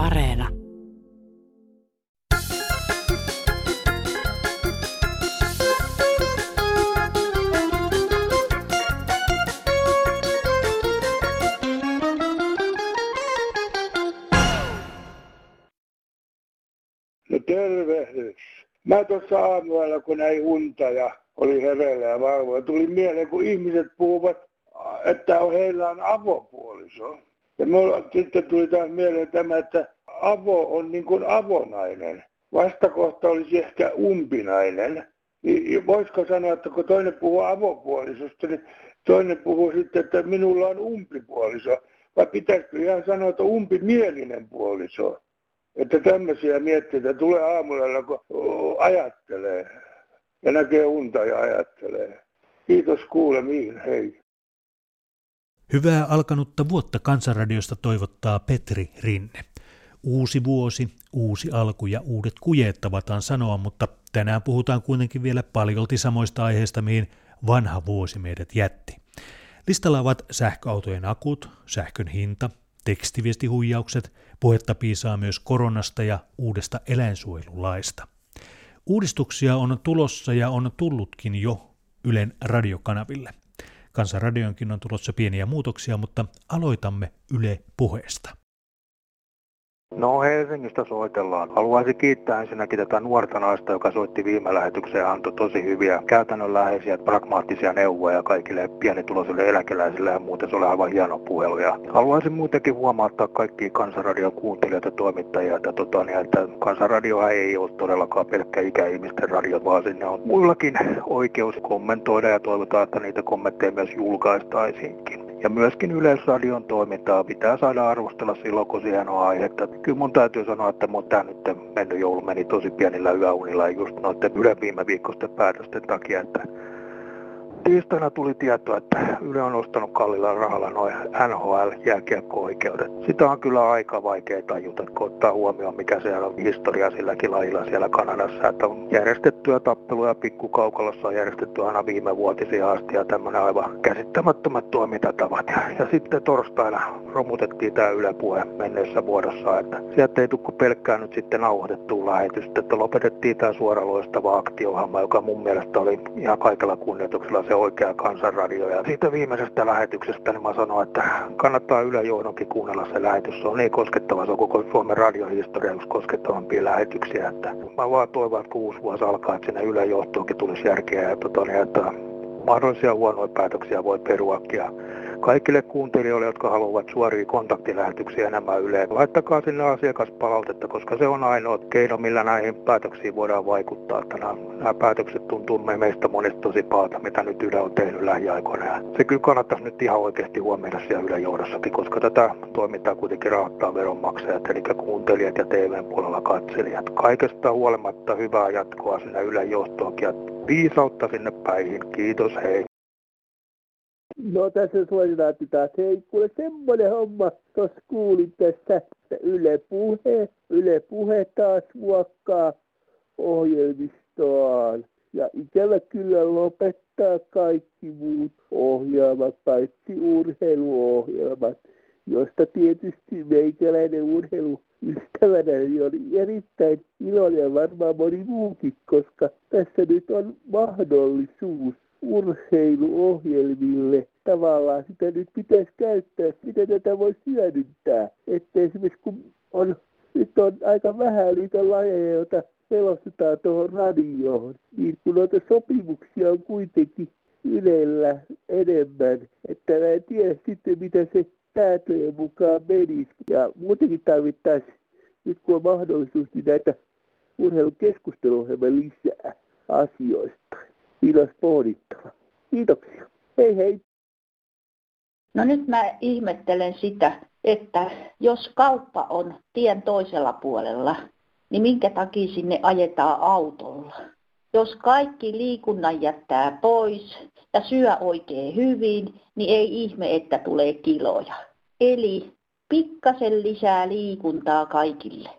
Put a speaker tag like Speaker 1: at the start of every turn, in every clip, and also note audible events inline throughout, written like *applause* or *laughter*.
Speaker 1: Areena.
Speaker 2: No tervehdys. Mä tuossa aamulla, kun näin unta ja oli hereillä ja valvoja, tuli mieleen, kun ihmiset puhuvat, että heillä on avopuoliso. Ja mulla sitten tuli taas mieleen tämä, että avo on niin kuin avonainen. Vastakohta olisi ehkä umpinainen. Niin voisiko sanoa, että kun toinen puhuu avopuolisosta, niin toinen puhuu sitten, että minulla on umpipuoliso. Vai pitäisikö ihan sanoa, että umpimielinen puoliso? Että tämmöisiä mietteitä tulee aamulla, kun ajattelee ja näkee unta ja ajattelee. Kiitos kuulemiin, hei.
Speaker 3: Hyvää alkanutta vuotta Kansanradiosta toivottaa Petri Rinne. Uusi vuosi, uusi alku ja uudet kujeet tavataan sanoa, mutta tänään puhutaan kuitenkin vielä paljolti samoista aiheista, mihin vanha vuosi meidät jätti. Listalla ovat sähköautojen akut, sähkön hinta, tekstiviestihuijaukset, puhetta piisaa myös koronasta ja uudesta eläinsuojelulaista. Uudistuksia on tulossa ja on tullutkin jo Ylen radiokanaville. Kansanradionkin on tulossa pieniä muutoksia, mutta aloitamme Yle puheesta.
Speaker 4: No Helsingistä soitellaan. Haluaisin kiittää ensinnäkin tätä nuorta naista, joka soitti viime lähetykseen ja antoi tosi hyviä käytännönläheisiä, pragmaattisia neuvoja kaikille pienituloisille eläkeläisille ja muuten se oli aivan hieno puhelu. Ja haluaisin muutenkin huomauttaa kaikki Kansanradion kuuntelijoita ja toimittajia, että, tota, niin, että Kansanradio ei ole todellakaan pelkkä ikäihmisten radio, vaan sinne on muillakin oikeus kommentoida ja toivotaan, että niitä kommentteja myös julkaistaisiinkin. Ja myöskin Yleisradion toimintaa pitää saada arvostella silloin, kun siihen on aihetta. Kyllä mun täytyy sanoa, että mun tämä nyt mennyt joulu meni tosi pienillä yöunilla just noiden Yle viime viikosten päätösten takia, että Tiistaina tuli tieto, että Yle on ostanut kallilla rahalla noin NHL-jääkiekko-oikeudet. Sitä on kyllä aika vaikea tajuta, kun ottaa huomioon, mikä siellä on historia silläkin lajilla siellä Kanadassa. Että on järjestettyä tappeluja pikkukaukalossa on järjestetty aina viime vuotisia asti ja tämmöinen aivan käsittämättömät toimintatavat. Ja, ja sitten torstaina romutettiin tämä Yle Puhe menneessä vuodossa, että sieltä ei tukku pelkkää nyt sitten nauhoitettua lähetystä, että lopetettiin tämä suoraloistava aktiohamma, joka mun mielestä oli ihan kaikella kunnioituksella se oikea kansanradio. Ja siitä viimeisestä lähetyksestä niin mä sanoin, että kannattaa Yle Johdonkin kuunnella se lähetys. Se on niin koskettava, se on koko Suomen radiohistoria yksi koskettavampia lähetyksiä. Että mä vaan toivon, että kun uusi vuosi alkaa, että sinne Yle Johtoonkin tulisi järkeä ja tota, niin, että mahdollisia huonoja päätöksiä voi peruakin kaikille kuuntelijoille, jotka haluavat suoria kontaktilähetyksiä enemmän Yleen. Laittakaa sinne asiakaspalautetta, koska se on ainoa keino, millä näihin päätöksiin voidaan vaikuttaa. Että nämä, nämä päätökset tuntuu meistä monista tosi pahalta, mitä nyt Yle on tehnyt lähiaikoina. Ja se kyllä kannattaisi nyt ihan oikeasti huomioida siellä Ylen johdossakin, koska tätä toimintaa kuitenkin rahoittaa veronmaksajat, eli kuuntelijat ja TVn puolella katselijat. Kaikesta huolimatta hyvää jatkoa sinne Ylen johtoonkin ja viisautta sinne päihin. Kiitos, hei.
Speaker 5: No tässä suorinaatti taas. Hei, kuule semmoinen homma, tuossa kuulin tässä, Yle Puhe, Yle Puhe taas muokkaa ohjelmistoaan. Ja ikävä kyllä lopettaa kaikki muut ohjelmat, paitsi urheiluohjelmat, josta tietysti meikäläinen urheiluystävänä oli erittäin iloinen varmaan moni muukin, koska tässä nyt on mahdollisuus urheiluohjelmille tavallaan sitä nyt pitäisi käyttää, miten tätä voisi hyödyntää. Että esimerkiksi kun on, nyt on aika vähän niitä lajeja, joita selostetaan tuohon radioon, niin kun noita sopimuksia on kuitenkin Ylellä enemmän, että mä en tiedä sitten, mitä se säätöjen mukaan menisi. Ja muutenkin tarvittaisiin, nyt kun on mahdollisuus, niin näitä urheilukeskusteluohjelman lisää asioista. Siinä olisi pohdittava. Kiitoksia. Hei hei.
Speaker 6: No nyt mä ihmettelen sitä, että jos kauppa on tien toisella puolella, niin minkä takia sinne ajetaan autolla? Jos kaikki liikunnan jättää pois ja syö oikein hyvin, niin ei ihme, että tulee kiloja. Eli pikkasen lisää liikuntaa kaikille.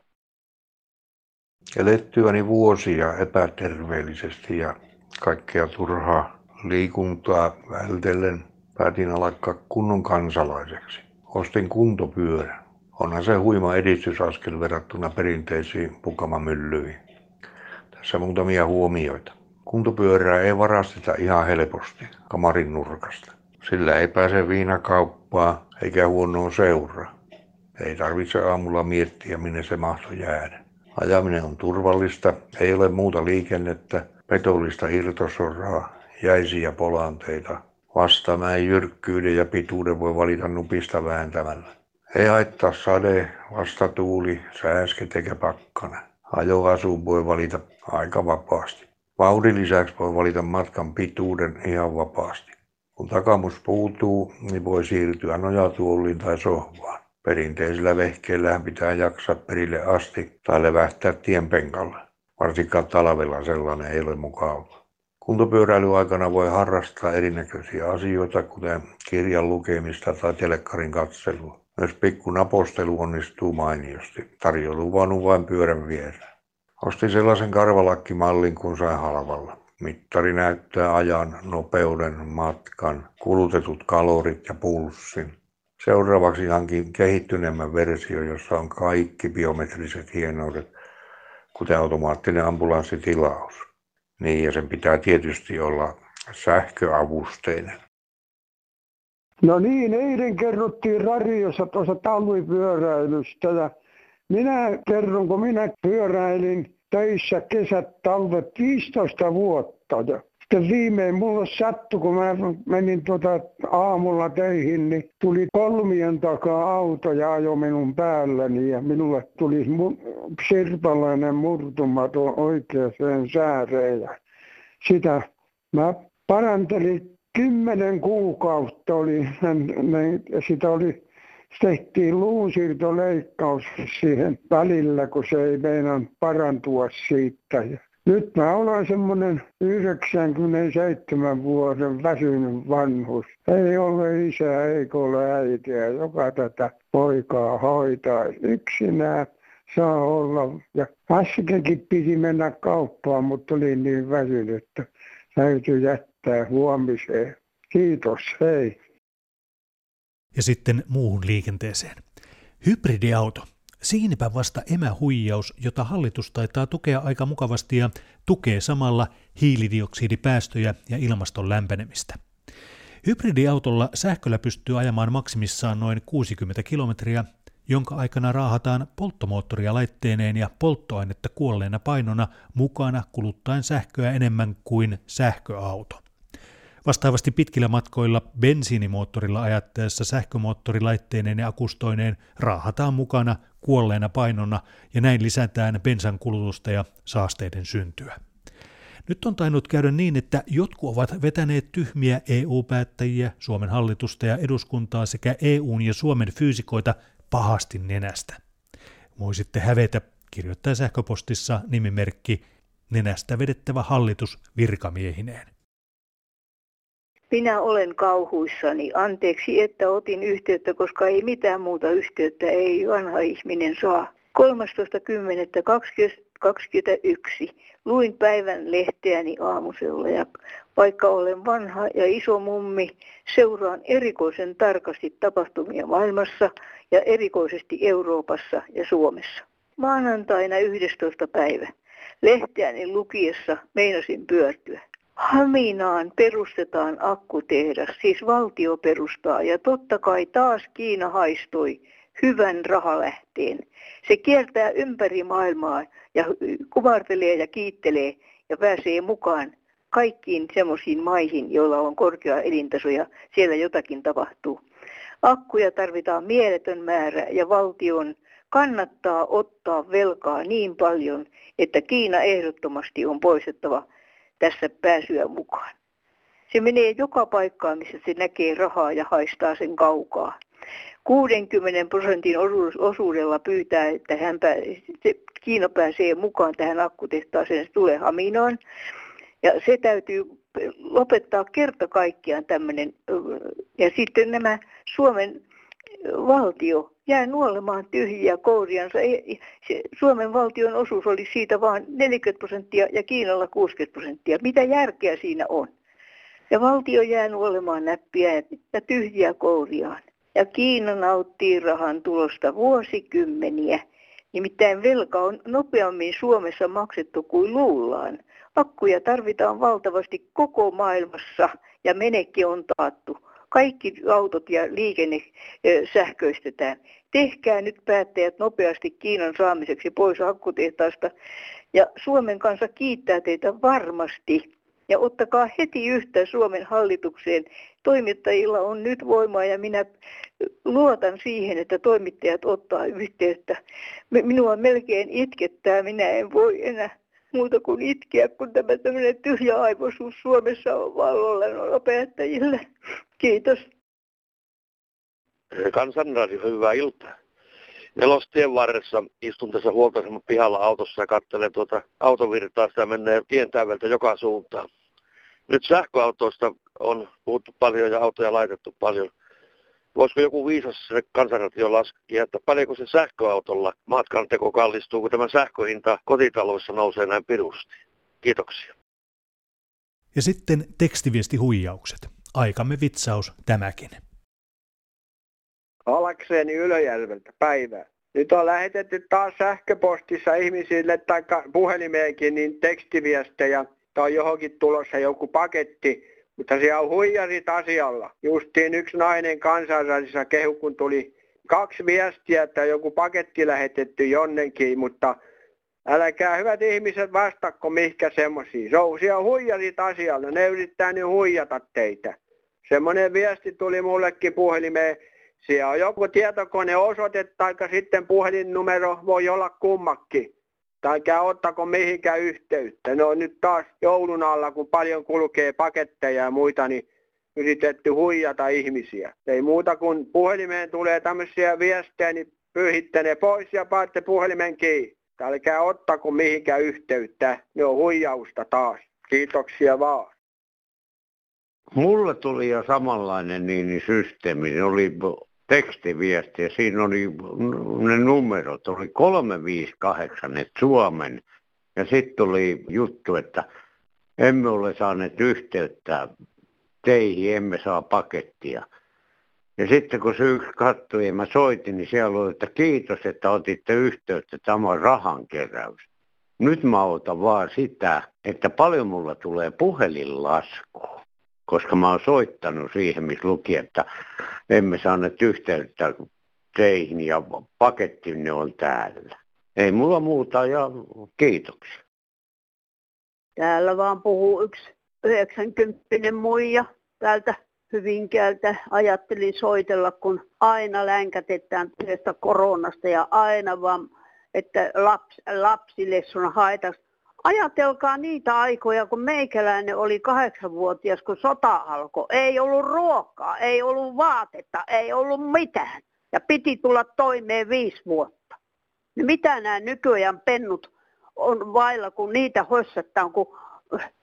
Speaker 7: Elettyäni vuosia epäterveellisesti ja kaikkea turhaa liikuntaa vältellen päätin alkaa kunnon kansalaiseksi. Ostin kuntopyörän. Onhan se huima edistysaskel verrattuna perinteisiin pukamamyllyihin. Tässä muutamia huomioita. Kuntopyörää ei varasteta ihan helposti kamarin nurkasta. Sillä ei pääse viinakauppaa eikä huonoa seuraa. Ei tarvitse aamulla miettiä, minne se mahto jäädä. Ajaminen on turvallista, ei ole muuta liikennettä, petollista irtosoraa, jäisiä polanteita. Vastamäen jyrkkyyden ja pituuden voi valita nupista vääntämällä. Ei haittaa sade, vastatuuli, sääsket eikä pakkana. Ajoasu voi valita aika vapaasti. Vauhdin lisäksi voi valita matkan pituuden ihan vapaasti. Kun takamus puutuu, niin voi siirtyä nojatuoliin tai sohvaan. Perinteisellä vehkeellä pitää jaksaa perille asti tai levähtää tien penkalla. Varsinkaan talvella sellainen ei ole mukavaa. Kuntopyöräilyaikana voi harrastaa erinäköisiä asioita, kuten kirjan lukemista tai telekkarin katselua. Myös pikku napostelu onnistuu mainiosti. Tarjoulu vain pyörän viereen. Ostin sellaisen karvalakkimallin, kun sain halvalla. Mittari näyttää ajan, nopeuden, matkan, kulutetut kalorit ja pulssin. Seuraavaksi hankin kehittyneemmän versio, jossa on kaikki biometriset hienoudet, kuten automaattinen ambulanssitilaus. Niin, ja sen pitää tietysti olla sähköavusteinen.
Speaker 8: No niin, eilen kerrottiin radiossa tuossa talvipyöräilystä ja minä kerron, kun minä pyöräilin töissä kesät, talvet 15 vuotta. Ja sitten viimein mulle sattui, kun mä menin tuota aamulla töihin, niin tuli kolmien takaa auto ja ajoi minun päälläni ja minulle tuli mu- sirpalainen murtuma tuon oikeaan sääreen. Ja sitä mä parantelin kymmenen kuukautta oli, sitä oli tehtiin luunsiirtoleikkaus siihen välillä, kun se ei meinaan parantua siitä. Ja nyt mä olen semmoinen 97 vuoden väsynyt vanhus. Ei ole isää eikä ole äitiä, joka tätä poikaa hoitaa yksinään saa olla. Ja äskenkin piti mennä kauppaan, mutta oli niin väsynyt, että täytyy jättää huomiseen. Kiitos, hei.
Speaker 3: Ja sitten muuhun liikenteeseen. Hybridiauto. Siinäpä vasta emähuijaus, jota hallitus taitaa tukea aika mukavasti ja tukee samalla hiilidioksidipäästöjä ja ilmaston lämpenemistä. Hybridiautolla sähköllä pystyy ajamaan maksimissaan noin 60 kilometriä, jonka aikana raahataan polttomoottoria laitteineen ja polttoainetta kuolleena painona mukana kuluttaen sähköä enemmän kuin sähköauto. Vastaavasti pitkillä matkoilla bensiinimoottorilla ajattaessa sähkömoottorilaitteineen ja akustoineen raahataan mukana kuolleena painona ja näin lisätään bensan kulutusta ja saasteiden syntyä. Nyt on tainnut käydä niin, että jotkut ovat vetäneet tyhmiä EU-päättäjiä, Suomen hallitusta ja eduskuntaa sekä EUn ja Suomen fyysikoita pahasti nenästä. Voisitte hävetä, kirjoittaa sähköpostissa nimimerkki nenästä vedettävä hallitus virkamiehineen.
Speaker 9: Minä olen kauhuissani. Anteeksi, että otin yhteyttä, koska ei mitään muuta yhteyttä ei vanha ihminen saa. 13.10.2021 luin päivän lehteäni aamusella ja vaikka olen vanha ja iso mummi, seuraan erikoisen tarkasti tapahtumia maailmassa ja erikoisesti Euroopassa ja Suomessa. Maanantaina 11. päivä. Lehteäni lukiessa meinasin pyörtyä. Haminaan perustetaan akkutehdas, siis valtio perustaa ja totta kai taas Kiina haistoi hyvän rahalähteen. Se kiertää ympäri maailmaa ja kumartelee ja kiittelee ja pääsee mukaan kaikkiin semmoisiin maihin, joilla on korkea elintaso ja siellä jotakin tapahtuu. Akkuja tarvitaan mieletön määrä ja valtion kannattaa ottaa velkaa niin paljon, että Kiina ehdottomasti on poistettava tässä pääsyä mukaan. Se menee joka paikkaan, missä se näkee rahaa ja haistaa sen kaukaa. 60 prosentin osuudella pyytää, että hän pää, se, Kiina pääsee mukaan tähän akkutehtaaseen, se tulee Haminaan. Ja se täytyy lopettaa kerta kaikkiaan tämmöinen. Ja sitten nämä Suomen valtio jää nuolemaan tyhjiä kouriansa. Suomen valtion osuus oli siitä vain 40 prosenttia ja Kiinalla 60 prosenttia. Mitä järkeä siinä on? Ja valtio jää nuolemaan näppiä ja tyhjiä kouriaan. ja Kiina nauttii rahan tulosta vuosikymmeniä. Nimittäin velka on nopeammin Suomessa maksettu kuin luullaan. Akkuja tarvitaan valtavasti koko maailmassa ja menekki on taattu. Kaikki autot ja liikenne sähköistetään. Tehkää nyt päättäjät nopeasti Kiinan saamiseksi pois akkutehtaasta. Ja Suomen kanssa kiittää teitä varmasti. Ja ottakaa heti yhtä Suomen hallitukseen. Toimittajilla on nyt voimaa ja minä luotan siihen, että toimittajat ottaa yhteyttä. Minua melkein itkettää, minä en voi enää muuta kuin itkeä, kun tämä tämmöinen tyhjä aivoisuus Suomessa on vallolla noilla päättäjillä. Kiitos.
Speaker 10: Kansanradio, hyvää iltaa. Nelostien varressa istun tässä huoltoaseman pihalla autossa ja katselen tuota autovirtaa, sitä menee tien täydeltä joka suuntaan. Nyt sähköautoista on puhuttu paljon ja autoja laitettu paljon. Voisiko joku viisas kansanratio laskea, että paljonko se sähköautolla matkan teko kallistuu, kun tämä sähköhinta kotitaloissa nousee näin pirusti? Kiitoksia.
Speaker 3: Ja sitten tekstiviestihuijaukset. Aikamme vitsaus tämäkin.
Speaker 11: Alakseeni Ylöjärveltä päivää. Nyt on lähetetty taas sähköpostissa ihmisille tai puhelimeenkin niin tekstiviestejä tai johonkin tulossa joku paketti, mutta siellä on huijarit asialla. Justiin yksi nainen kansainvälisessä kehu, kun tuli kaksi viestiä, että joku paketti lähetetty jonnekin, mutta älkää hyvät ihmiset vastakko mihkä semmoisia. Se on siellä huijarit asialla, ne yrittää nyt huijata teitä. Semmoinen viesti tuli mullekin puhelimeen. Siellä on joku tietokone osoite tai sitten puhelinnumero voi olla kummakin tai ottako mihinkään yhteyttä. Ne on nyt taas joulun alla, kun paljon kulkee paketteja ja muita, niin yritetty huijata ihmisiä. Ei muuta kuin puhelimeen tulee tämmöisiä viestejä, niin pyyhitte ne pois ja paatte puhelimen kiinni. Älkää ottako mihinkään yhteyttä. Ne on huijausta taas. Kiitoksia vaan.
Speaker 12: Mulle tuli jo samanlainen niin, niin systeemi. Ne oli tekstiviesti ja siinä oli ne numerot, oli 358, että Suomen. Ja sitten tuli juttu, että emme ole saaneet yhteyttä teihin, emme saa pakettia. Ja sitten kun se yksi katsoi ja mä soitin, niin siellä oli, että kiitos, että otitte yhteyttä, tämä on rahankeräys. Nyt mä otan vaan sitä, että paljon mulla tulee puhelinlasku koska mä oon soittanut siihen, missä luki, että emme saaneet yhteyttä teihin ja pakettinne on täällä. Ei mulla muuta ja kiitoksia.
Speaker 13: Täällä vaan puhuu yksi 90 muija täältä Hyvinkäältä. Ajattelin soitella, kun aina länkätetään tästä koronasta ja aina vaan, että laps, lapsille sun haitasta Ajatelkaa niitä aikoja, kun meikäläinen oli kahdeksanvuotias, kun sota alkoi. Ei ollut ruokaa, ei ollut vaatetta, ei ollut mitään. Ja piti tulla toimeen viisi vuotta. Niin mitä nämä nykyajan pennut on vailla, kun niitä hossattaan kuin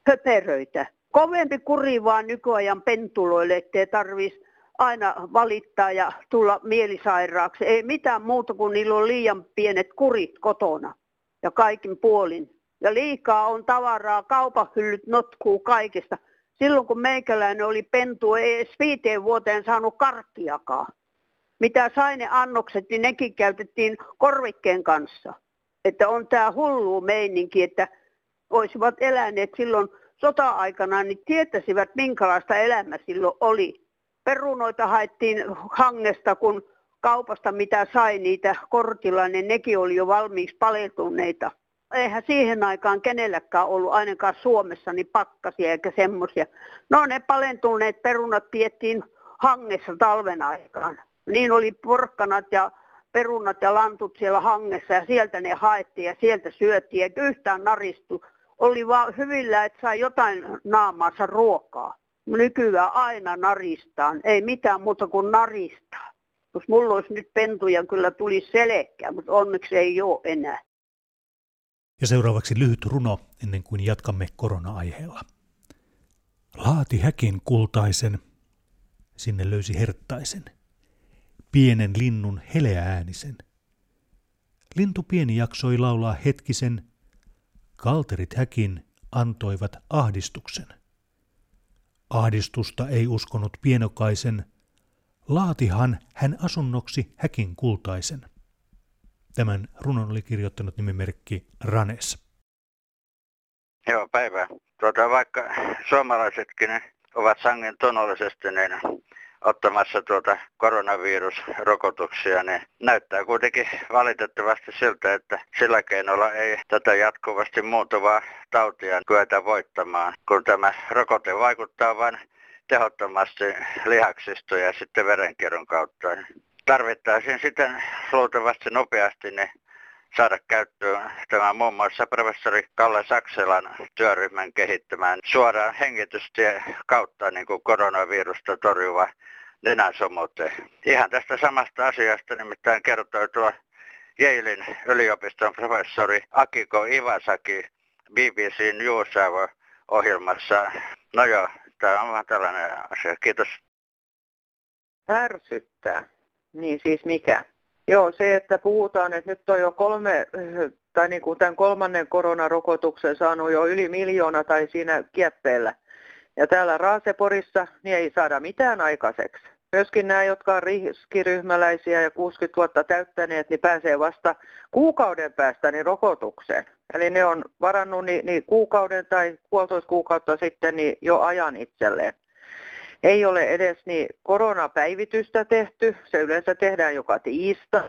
Speaker 13: höperöitä. Kovempi kuri vaan nykyajan pentuloille, ettei tarvitsisi aina valittaa ja tulla mielisairaaksi. Ei mitään muuta kuin niillä on liian pienet kurit kotona ja kaikin puolin ja liikaa on tavaraa, kaupahyllyt notkuu kaikesta. Silloin kun meikäläinen oli pentu, ei edes viiteen vuoteen saanut karttiakaan. Mitä sai ne annokset, niin nekin käytettiin korvikkeen kanssa. Että on tämä hullu meininki, että olisivat eläneet silloin sota-aikana, niin tietäisivät minkälaista elämä silloin oli. Perunoita haettiin hangesta, kun kaupasta mitä sai niitä kortilla, niin nekin oli jo valmiiksi paleltuneita eihän siihen aikaan kenelläkään ollut ainakaan Suomessa niin pakkasia eikä semmoisia. No ne palentuneet perunat piettiin hangessa talven aikaan. Niin oli porkkanat ja perunat ja lantut siellä hangessa ja sieltä ne haettiin ja sieltä syötiin eikä yhtään naristu. Oli vaan hyvillä, että sai jotain naamaansa ruokaa. Nykyään aina naristaan, ei mitään muuta kuin naristaa. Jos mulla olisi nyt pentuja, kyllä tuli selkeä, mutta onneksi ei ole enää.
Speaker 3: Ja seuraavaksi lyhyt runo ennen kuin jatkamme korona-aiheella. Laati häkin kultaisen, sinne löysi herttaisen, pienen linnun heleäänisen. Lintu pieni jaksoi laulaa hetkisen, kalterit häkin antoivat ahdistuksen. Ahdistusta ei uskonut pienokaisen, Laatihan hän asunnoksi häkin kultaisen. Tämän runon oli kirjoittanut nimimerkki Ranes.
Speaker 14: Joo, päivää. Tuota, vaikka suomalaisetkin ovat sangen tonollisesti niin ottamassa tuota koronavirusrokotuksia, niin näyttää kuitenkin valitettavasti siltä, että sillä keinolla ei tätä jatkuvasti muutuvaa tautia kyetä voittamaan, kun tämä rokote vaikuttaa vain tehottomasti lihaksistoja ja sitten verenkierron kautta. Tarvittaisiin sitten luultavasti nopeasti ne saada käyttöön tämä muun muassa professori Kalle Sakselan työryhmän kehittämään suoraan hengitystie kautta niin kuin koronavirusta torjuva nenäsomote. Ihan tästä samasta asiasta nimittäin kertoi tuo Yalein yliopiston professori Akiko Iwasaki BBCn Newshour-ohjelmassa. No joo, tämä on vähän tällainen asia. Kiitos.
Speaker 15: Ärsyttää. Niin siis mikä? Joo, se, että puhutaan, että nyt on jo kolme, tai niin kuin tämän kolmannen koronarokotuksen saanut jo yli miljoona tai siinä kieppeellä. Ja täällä Raaseporissa niin ei saada mitään aikaiseksi. Myöskin nämä, jotka on riskiryhmäläisiä ja 60 vuotta täyttäneet, niin pääsee vasta kuukauden päästä niin rokotukseen. Eli ne on varannut niin, niin kuukauden tai puolitoista kuukautta sitten niin jo ajan itselleen. Ei ole edes niin koronapäivitystä tehty, se yleensä tehdään joka tiistai.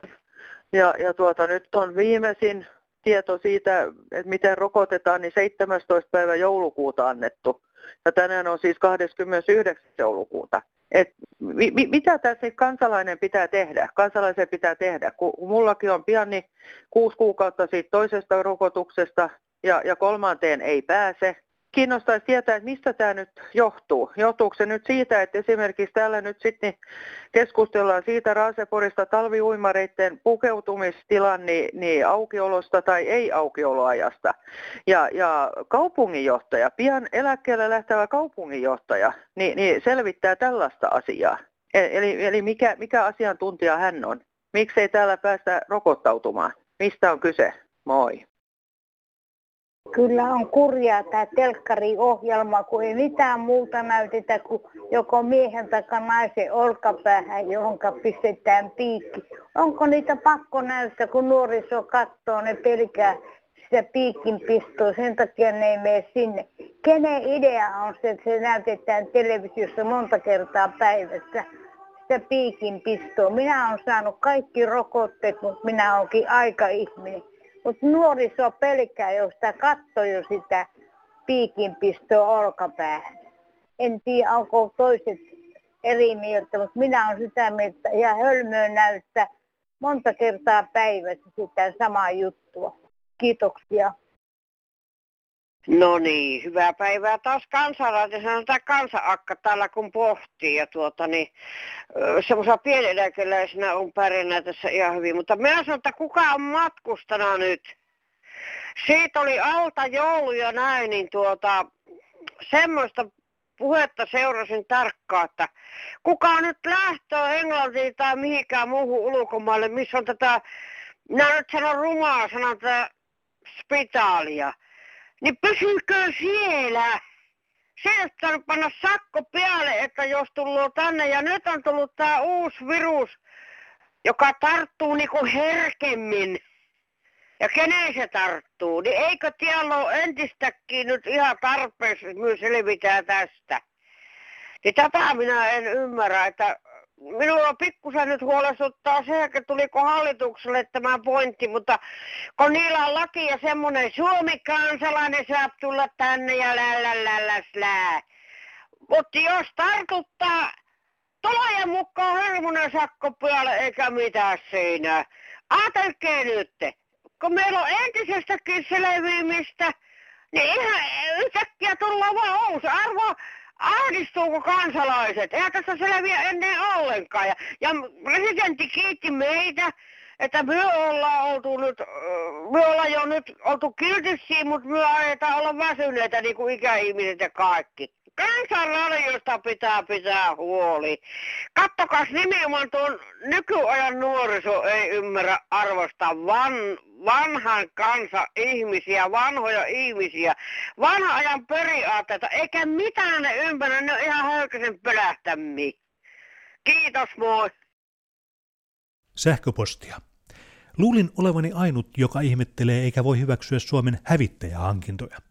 Speaker 15: Ja, ja tuota, nyt on viimeisin tieto siitä, että miten rokotetaan, niin 17. päivä joulukuuta annettu. Ja tänään on siis 29. joulukuuta. Et mi, mi, mitä tässä kansalainen pitää tehdä? Kansalaisen pitää tehdä. Kun mullakin on pian niin kuusi kuukautta siitä toisesta rokotuksesta ja, ja kolmanteen ei pääse, kiinnostaisi tietää, että mistä tämä nyt johtuu. Johtuuko se nyt siitä, että esimerkiksi täällä nyt sitten keskustellaan siitä Raaseporista talviuimareiden pukeutumistilan niin, niin aukiolosta tai ei aukioloajasta. Ja, ja kaupunginjohtaja, pian eläkkeelle lähtevä kaupunginjohtaja, niin, niin selvittää tällaista asiaa. E, eli, eli mikä, mikä asiantuntija hän on? Miksei täällä päästä rokottautumaan? Mistä on kyse? Moi.
Speaker 16: Kyllä on kurjaa tämä telkkariohjelma, kun ei mitään muuta näytetä kuin joko miehen tai naisen olkapäähän, johon pistetään piikki. Onko niitä pakko näyttää, kun nuoriso katsoo, ne pelkää sitä piikin pistoa, sen takia ne ei mene sinne. Kenen idea on se, että se näytetään televisiossa monta kertaa päivässä, piikin pistoa. Minä olen saanut kaikki rokotteet, mutta minä olenkin aika ihminen. Mutta nuoriso pelkää, jos sitä katsoo jo sitä piikinpistoa olkapäähän. En tiedä, onko toiset eri mieltä, mutta minä olen sitä mieltä ja hölmöä näyttää monta kertaa päivässä sitä samaa juttua. Kiitoksia.
Speaker 17: No niin, hyvää päivää taas kansalainen, sanotaan kansa-akka täällä kun pohtii ja tuota niin, semmoisena pieneläkeläisenä on pärjännyt tässä ihan hyvin, mutta minä sanon, että kuka on matkustana nyt? Siitä oli alta joulu ja näin, niin tuota, semmoista puhetta seurasin tarkkaan, että kuka nyt lähtee Englantiin tai mihinkään muuhun ulkomaille, missä on tätä, minä nyt sanon rumaa, sanon tätä spitaalia niin pysykö siellä? Se on panna sakko päälle, että jos tullut tänne ja nyt on tullut tämä uusi virus, joka tarttuu niinku herkemmin. Ja kenen se tarttuu, niin eikö tiellä ole entistäkin nyt ihan tarpeeksi myös selvitään tästä. Niin tätä minä en ymmärrä, että minua pikkusen nyt huolestuttaa se, että tuliko hallitukselle tämä pointti, mutta kun niillä on laki ja semmoinen Suomi-kansalainen saa tulla tänne ja lällällälläslää. Mutta jos tartuttaa tulojen mukaan hirmuinen sakko päälle eikä mitään siinä. Ajatelkee nyt, kun meillä on entisestäkin selviämistä, niin ihan yhtäkkiä tullaan vaan uusi arvo ahdistuuko kansalaiset? Eihän tässä selviä ennen ollenkaan. Ja, ja presidentti kiitti meitä, että me ollaan oltu nyt, me ollaan jo nyt oltu kiltissiä, mutta me ajetaan olla väsyneitä niin kuin ikäihmiset ja kaikki. Kansanradiosta pitää pitää huoli. Kattokas nimenomaan tuon nykyajan nuoriso ei ymmärrä arvostaa van, vanhan kansa ihmisiä, vanhoja ihmisiä, vanhan ajan periaatteita, eikä mitään ne ymmärrä, ne on ihan höykäsen pölähtämiä. Kiitos, moi.
Speaker 3: Sähköpostia. Luulin olevani ainut, joka ihmettelee eikä voi hyväksyä Suomen hävittäjähankintoja.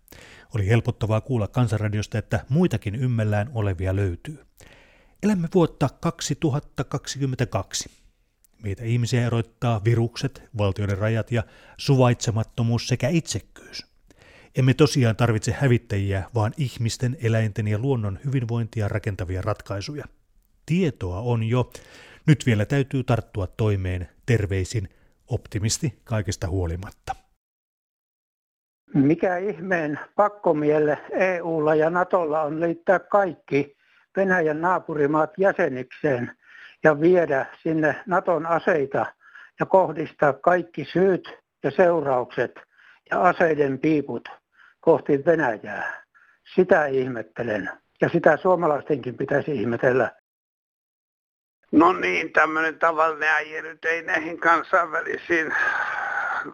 Speaker 3: Oli helpottavaa kuulla kansanradiosta, että muitakin ymmällään olevia löytyy. Elämme vuotta 2022. Meitä ihmisiä eroittaa virukset, valtioiden rajat ja suvaitsemattomuus sekä itsekkyys. Emme tosiaan tarvitse hävittäjiä, vaan ihmisten, eläinten ja luonnon hyvinvointia rakentavia ratkaisuja. Tietoa on jo. Nyt vielä täytyy tarttua toimeen terveisin optimisti kaikesta huolimatta.
Speaker 18: Mikä ihmeen pakkomielle EUlla ja Natolla on liittää kaikki Venäjän naapurimaat jäsenikseen ja viedä sinne Naton aseita ja kohdistaa kaikki syyt ja seuraukset ja aseiden piiput kohti Venäjää. Sitä ihmettelen ja sitä suomalaistenkin pitäisi ihmetellä.
Speaker 8: No niin, tämmöinen tavallinen äijä nyt ei näihin kansainvälisiin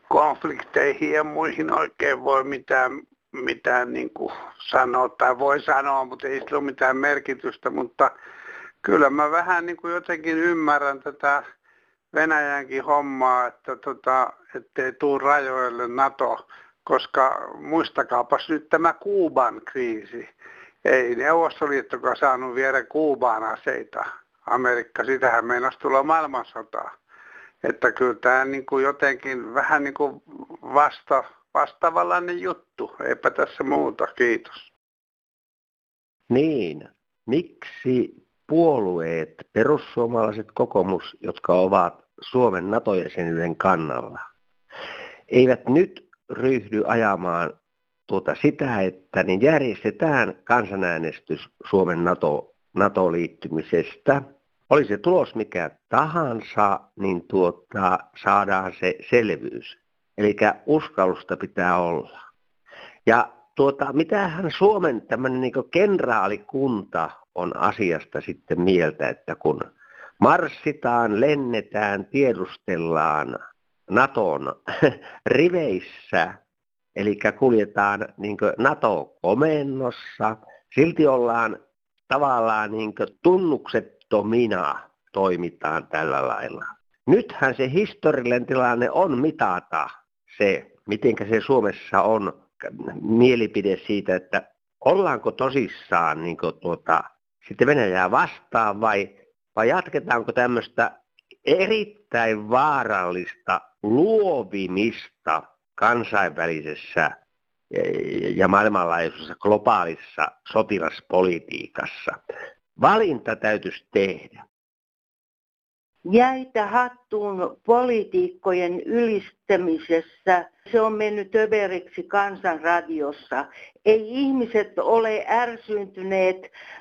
Speaker 8: konflikteihin ja muihin oikein voi mitään, mitään niin kuin sanoa, tai voi sanoa, mutta ei sillä ole mitään merkitystä, mutta kyllä mä vähän niin kuin jotenkin ymmärrän tätä Venäjänkin hommaa, että tota, ettei tuu rajoille NATO, koska muistakaapas nyt tämä Kuuban kriisi. Ei Neuvostoliittokaan saanut viedä Kuubaan aseita. Amerikka, sitähän meinasi tulla maailmansota. Että kyllä tämä niin kuin jotenkin vähän niin kuin vasta, vastaavallainen juttu. Eipä tässä muuta. Kiitos.
Speaker 19: Niin. Miksi puolueet, perussuomalaiset kokoomus, jotka ovat Suomen NATO-jäsenyyden kannalla, eivät nyt ryhdy ajamaan tuota sitä, että niin järjestetään kansanäänestys Suomen NATO, NATO-liittymisestä. Oli se tulos mikä tahansa, niin tuota, saadaan se selvyys. Eli uskallusta pitää olla. Ja tuota, mitähän Suomen tämmöinen niin kenraalikunta on asiasta sitten mieltä, että kun marssitaan, lennetään, tiedustellaan Naton *laughs* riveissä, eli kuljetaan niin NATO-komennossa, silti ollaan tavallaan niin tunnuksettomina toimitaan tällä lailla. Nythän se historiallinen tilanne on mitata se, miten se Suomessa on mielipide siitä, että ollaanko tosissaan niin tuota, sitten Venäjää vastaan vai, vai jatketaanko tämmöistä erittäin vaarallista luovimista kansainvälisessä ja maailmanlaajuisessa globaalissa sotilaspolitiikassa. Valinta täytyisi tehdä
Speaker 20: jäitä hattuun poliitikkojen ylistämisessä. Se on mennyt överiksi kansanradiossa. Ei ihmiset ole ärsyyntyneet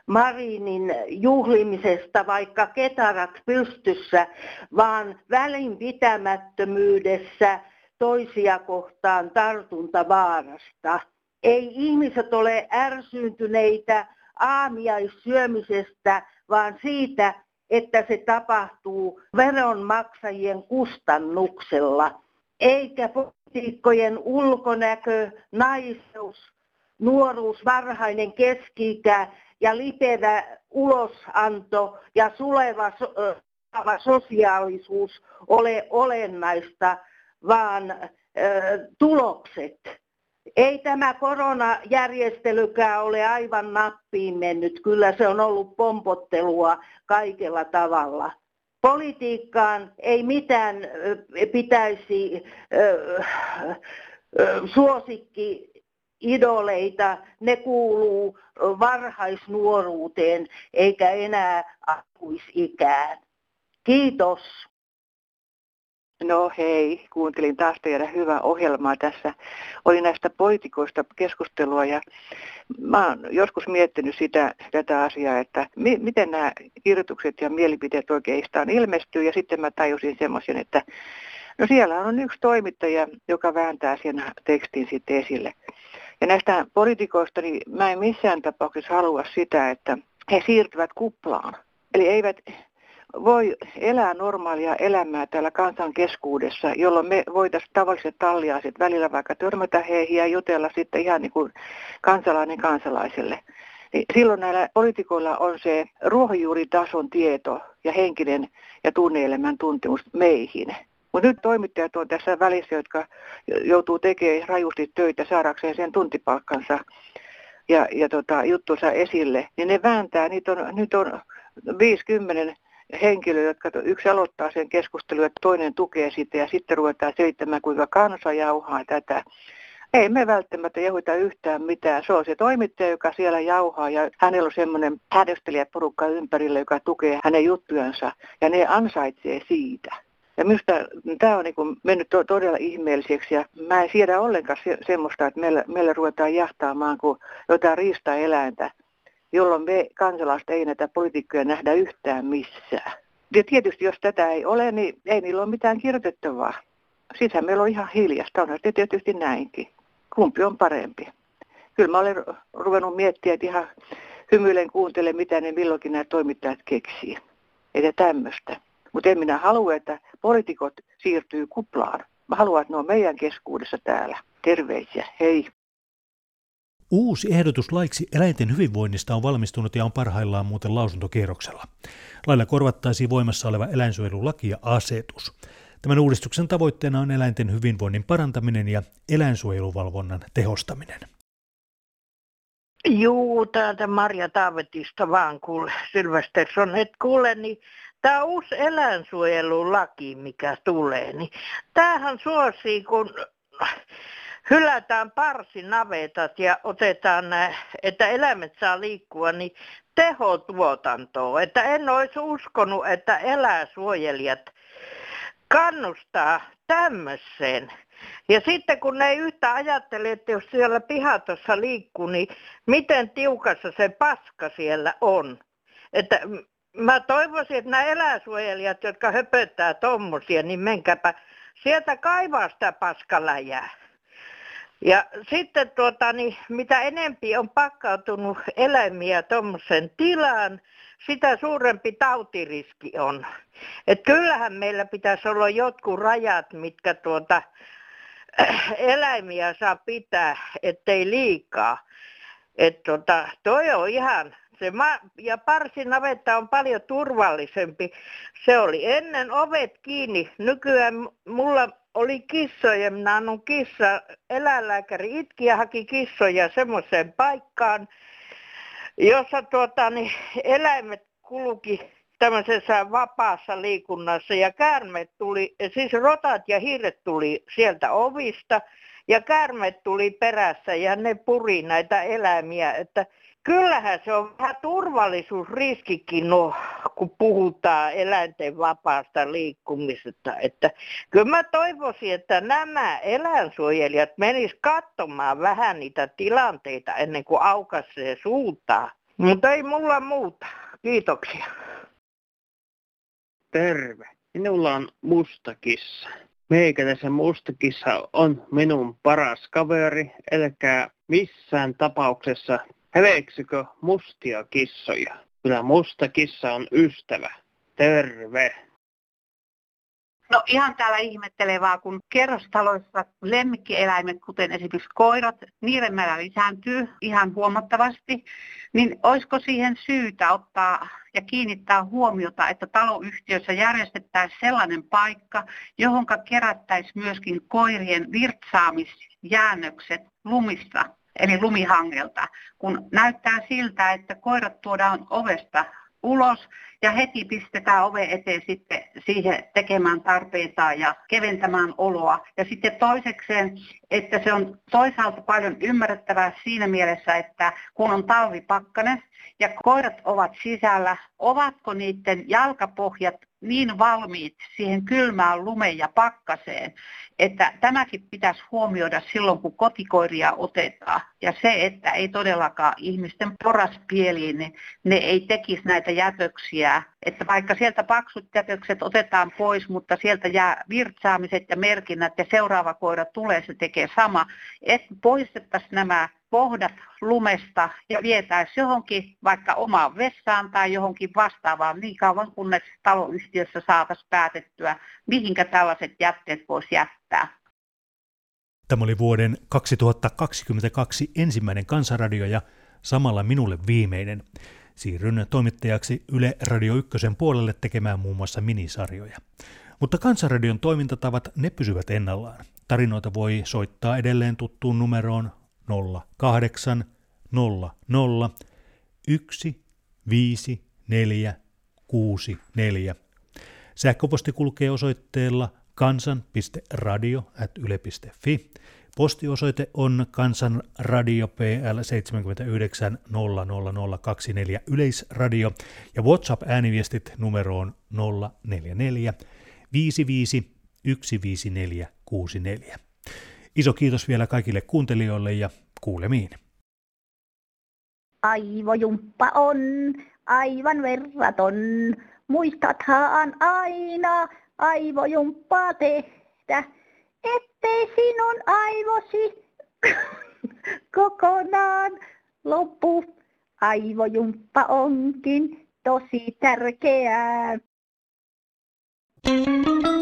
Speaker 20: Marinin juhlimisesta, vaikka ketarat pystyssä, vaan välinpitämättömyydessä toisia kohtaan tartuntavaarasta. Ei ihmiset ole ärsyyntyneitä aamiaissyömisestä, vaan siitä, että se tapahtuu veronmaksajien kustannuksella, eikä politiikkojen ulkonäkö, naiseus, nuoruus, varhainen keski ja lipevä ulosanto ja suleva so- sosiaalisuus ole olennaista, vaan tulokset ei tämä koronajärjestelykään ole aivan nappiin mennyt. Kyllä se on ollut pompottelua kaikella tavalla. Politiikkaan ei mitään pitäisi suosikki idoleita, ne kuuluu varhaisnuoruuteen eikä enää aikuisikään. Kiitos.
Speaker 21: No hei, kuuntelin taas teidän hyvää ohjelmaa tässä. Oli näistä poliitikoista keskustelua ja mä oon joskus miettinyt sitä, tätä asiaa, että mi- miten nämä kirjoitukset ja mielipiteet oikeastaan ilmestyy ja sitten mä tajusin semmoisen, että no siellä on yksi toimittaja, joka vääntää sen tekstin sitten esille. Ja näistä poliitikoista niin mä en missään tapauksessa halua sitä, että he siirtyvät kuplaan. Eli eivät voi elää normaalia elämää täällä kansan keskuudessa, jolloin me voitaisiin tavalliset talliaiset välillä vaikka törmätä heihin ja jutella sitten ihan niin kuin kansalainen kansalaiselle. niin silloin näillä poliitikoilla on se ruohonjuuritason tieto ja henkinen ja tunneelämän tuntemus meihin. Mutta nyt toimittajat on tässä välissä, jotka joutuu tekemään rajusti töitä saadakseen sen tuntipalkkansa ja, ja tota, juttunsa esille, niin ne vääntää, niitä on, nyt on 50 henkilöä, jotka yksi aloittaa sen keskustelun, että toinen tukee sitä ja sitten ruvetaan selittämään, kuinka kansa jauhaa tätä. Ei me välttämättä jauhita yhtään mitään. Se on se toimittaja, joka siellä jauhaa ja hänellä on semmoinen hädöstelijäporukka ympärillä, joka tukee hänen juttujansa ja ne ansaitsee siitä. Ja minusta tämä on niin mennyt to- todella ihmeelliseksi ja mä en siedä ollenkaan se- semmoista, että meillä, meillä ruvetaan jahtaamaan kuin jotain riistaeläintä, jolloin me kansalaiset ei näitä poliitikkoja nähdä yhtään missään. Ja tietysti jos tätä ei ole, niin ei niillä ole mitään kirjoitettavaa. Sittenhän meillä on ihan hiljasta, onhan se tietysti näinkin. Kumpi on parempi? Kyllä mä olen ruvennut miettiä, että ihan hymyilen kuuntele, mitä ne milloinkin nämä toimittajat keksii. Että tämmöistä. Mutta en minä halua, että poliitikot siirtyy kuplaan. Mä haluan, että ne on meidän keskuudessa täällä. Terveisiä, hei.
Speaker 3: Uusi ehdotus laiksi eläinten hyvinvoinnista on valmistunut ja on parhaillaan muuten lausuntokierroksella. Lailla korvattaisiin voimassa oleva eläinsuojelulaki ja asetus. Tämän uudistuksen tavoitteena on eläinten hyvinvoinnin parantaminen ja eläinsuojeluvalvonnan tehostaminen.
Speaker 22: Juu, täältä Marja Taavetista vaan kuule, Sylvestersson, et kuule, niin tämä uusi eläinsuojelulaki, mikä tulee, niin tämähän suosii, kun hylätään parsinavetat ja otetaan, että eläimet saa liikkua, niin tehotuotantoa. Että en olisi uskonut, että eläinsuojelijat kannustaa tämmöiseen. Ja sitten kun ne ei yhtä ajattele, että jos siellä pihatossa liikkuu, niin miten tiukassa se paska siellä on. Että mä toivoisin, että nämä eläinsuojelijat, jotka höpöttää tommosia, niin menkääpä sieltä kaivaa sitä paskaläjää. Ja sitten tuota, niin, mitä enempi on pakkautunut eläimiä tuommoisen tilaan, sitä suurempi tautiriski on. Et kyllähän meillä pitäisi olla jotkut rajat, mitkä tuota, *clears throat* eläimiä saa pitää, ettei liikaa. Et tuota, toi on ihan, se ma- ja parsinavetta on paljon turvallisempi. Se oli ennen ovet kiinni. Nykyään mulla oli kissoja, minä kissa, eläinlääkäri itki ja haki kissoja semmoiseen paikkaan, jossa tuota, niin eläimet kulki tämmöisessä vapaassa liikunnassa. Ja käärmeet tuli, siis rotat ja hiiret tuli sieltä ovista ja käärmeet tuli perässä ja ne puri näitä eläimiä, että Kyllähän se on vähän turvallisuusriskikin, no, kun puhutaan eläinten vapaasta liikkumisesta. Että kyllä mä toivoisin, että nämä eläinsuojelijat menis katsomaan vähän niitä tilanteita ennen kuin aukaisee suuntaa. Mutta ei mulla muuta. Kiitoksia.
Speaker 23: Terve. Minulla on musta kissa. Meikäläisen mustakissa on minun paras kaveri, älkää missään tapauksessa Häveksykö mustia kissoja? Kyllä musta kissa on ystävä. Terve!
Speaker 24: No ihan täällä ihmettelee vaan, kun kerrostaloissa lemmikkieläimet, kuten esimerkiksi koirat, niiden määrä lisääntyy ihan huomattavasti, niin olisiko siihen syytä ottaa ja kiinnittää huomiota, että taloyhtiössä järjestettäisiin sellainen paikka, johon kerättäisiin myöskin koirien virtsaamisjäännökset lumista eli lumihangelta, kun näyttää siltä, että koirat tuodaan ovesta ulos ja heti pistetään ove eteen sitten siihen tekemään tarpeita ja keventämään oloa. Ja sitten toisekseen, että se on toisaalta paljon ymmärrettävää siinä mielessä, että kun on talvipakkanen ja koirat ovat sisällä, ovatko niiden jalkapohjat niin valmiit siihen kylmään lumeen ja pakkaseen, että tämäkin pitäisi huomioida silloin, kun kotikoiria otetaan. Ja se, että ei todellakaan ihmisten poraspieliin, niin ne ei tekisi näitä jätöksiä. Että vaikka sieltä paksut jätökset otetaan pois, mutta sieltä jää virtsaamiset ja merkinnät ja seuraava koira tulee, se tekee sama. Että poistettaisiin nämä pohdat lumesta ja vietäisiin johonkin vaikka omaan vessaan tai johonkin vastaavaan niin kauan kunnes taloyhtiössä saataisiin päätettyä, mihinkä tällaiset jätteet voisi jättää.
Speaker 3: Tämä oli vuoden 2022 ensimmäinen kansanradio ja samalla minulle viimeinen. Siirryn toimittajaksi Yle Radio 1 puolelle tekemään muun muassa minisarjoja. Mutta Kansanradion toimintatavat ne pysyvät ennallaan. Tarinoita voi soittaa edelleen tuttuun numeroon 08 00 1 5 4 6 4. Sähköposti kulkee osoitteella kansan.radio.yle.fi. Postiosoite on Kansanradio PL 79 00024 Yleisradio ja WhatsApp-ääniviestit numeroon 044 55 154 64. Iso kiitos vielä kaikille kuuntelijoille ja kuulemiin.
Speaker 25: Aivojumppa on aivan verraton. Muistathan aina aivojumppaa tehdä, ettei sinun aivosi *coughs* kokonaan loppu. Aivojumppa onkin tosi tärkeää. thank you